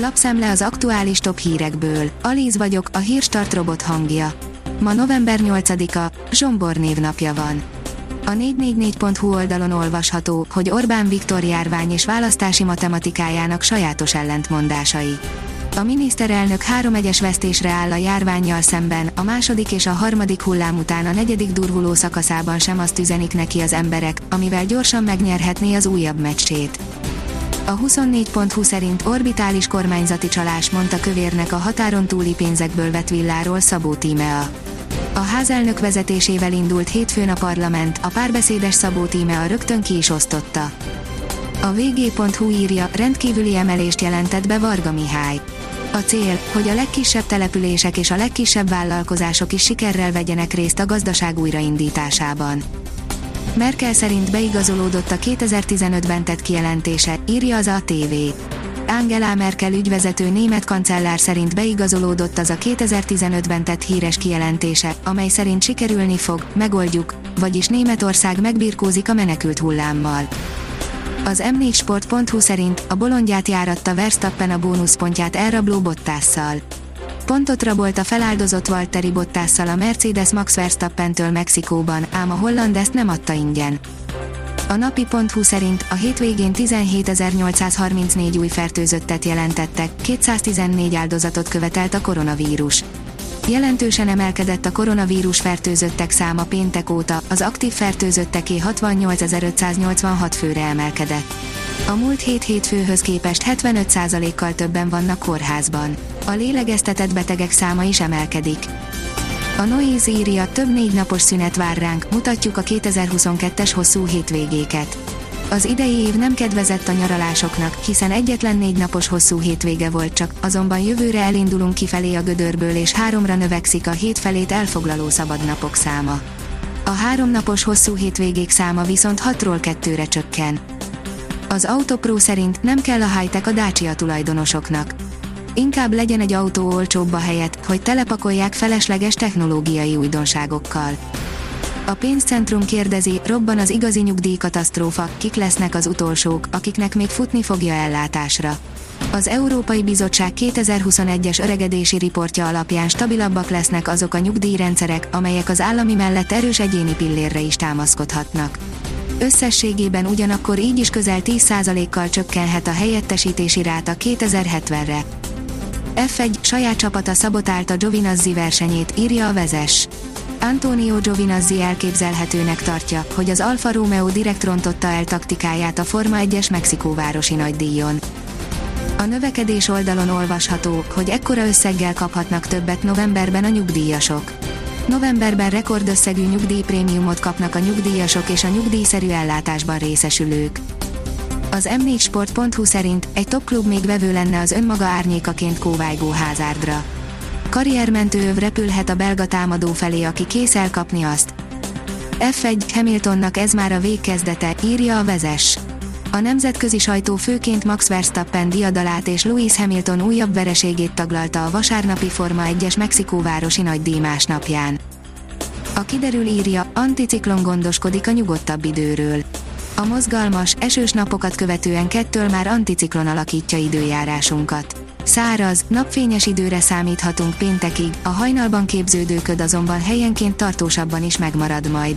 Lapszemle az aktuális top hírekből. Alíz vagyok, a hírstart robot hangja. Ma november 8-a, Zsombor névnapja van. A 444.hu oldalon olvasható, hogy Orbán Viktor járvány és választási matematikájának sajátos ellentmondásai. A miniszterelnök három egyes vesztésre áll a járványjal szemben, a második és a harmadik hullám után a negyedik durvuló szakaszában sem azt üzenik neki az emberek, amivel gyorsan megnyerhetné az újabb meccsét. A 24.20 szerint orbitális kormányzati csalás mondta kövérnek a határon túli pénzekből vett villáról Szabó Tímea. A házelnök vezetésével indult hétfőn a parlament, a párbeszédes Szabó Tímea rögtön ki is osztotta. A vg.hu írja, rendkívüli emelést jelentett be Varga Mihály. A cél, hogy a legkisebb települések és a legkisebb vállalkozások is sikerrel vegyenek részt a gazdaság újraindításában. Merkel szerint beigazolódott a 2015-ben tett kijelentése, írja az ATV. Angela Merkel ügyvezető német kancellár szerint beigazolódott az a 2015-ben tett híres kijelentése, amely szerint sikerülni fog, megoldjuk, vagyis Németország megbirkózik a menekült hullámmal. Az m4sport.hu szerint a bolondját járatta Verstappen a bónuszpontját elrabló Bottasszal. Pontot rabolt a feláldozott Valtteri Bottasszal a Mercedes Max Verstappentől Mexikóban, ám a holland ezt nem adta ingyen. A napi.hu szerint a hétvégén 17.834 új fertőzöttet jelentettek, 214 áldozatot követelt a koronavírus. Jelentősen emelkedett a koronavírus fertőzöttek száma péntek óta, az aktív fertőzötteké 68.586 főre emelkedett. A múlt hét hétfőhöz képest 75%-kal többen vannak kórházban. A lélegeztetett betegek száma is emelkedik. A Noise írja, több négy napos szünet vár ránk, mutatjuk a 2022-es hosszú hétvégéket. Az idei év nem kedvezett a nyaralásoknak, hiszen egyetlen négy napos hosszú hétvége volt csak, azonban jövőre elindulunk kifelé a gödörből és háromra növekszik a hétfelét elfoglaló szabadnapok száma. A három napos hosszú hétvégék száma viszont 6-ról 2-re csökken. Az Autopro szerint nem kell a high-tech a Dacia tulajdonosoknak. Inkább legyen egy autó olcsóbb a helyet, hogy telepakolják felesleges technológiai újdonságokkal. A pénzcentrum kérdezi, robban az igazi nyugdíjkatasztrófa, kik lesznek az utolsók, akiknek még futni fogja ellátásra. Az Európai Bizottság 2021-es öregedési riportja alapján stabilabbak lesznek azok a nyugdíjrendszerek, amelyek az állami mellett erős egyéni pillérre is támaszkodhatnak. Összességében ugyanakkor így is közel 10%-kal csökkenhet a helyettesítési ráta 2070-re. F1 saját csapata szabotálta Giovinazzi versenyét, írja a vezes. Antonio Giovinazzi elképzelhetőnek tartja, hogy az Alfa Romeo direkt rontotta el taktikáját a Forma 1-es Mexikóvárosi nagydíjon. A növekedés oldalon olvasható, hogy ekkora összeggel kaphatnak többet novemberben a nyugdíjasok. Novemberben rekordösszegű nyugdíjprémiumot kapnak a nyugdíjasok és a nyugdíjszerű ellátásban részesülők. Az m4sport.hu szerint egy topklub még vevő lenne az önmaga árnyékaként kóvájgó házárdra. Karriermentő öv repülhet a belga támadó felé, aki kész elkapni azt. F1 Hamiltonnak ez már a végkezdete, írja a vezes. A nemzetközi sajtó főként Max Verstappen diadalát és Lewis Hamilton újabb vereségét taglalta a vasárnapi Forma 1-es Mexikóvárosi nagydíj másnapján. A kiderül írja, anticiklon gondoskodik a nyugodtabb időről. A mozgalmas, esős napokat követően kettől már anticiklon alakítja időjárásunkat. Száraz, napfényes időre számíthatunk péntekig, a hajnalban képződő köd azonban helyenként tartósabban is megmarad majd.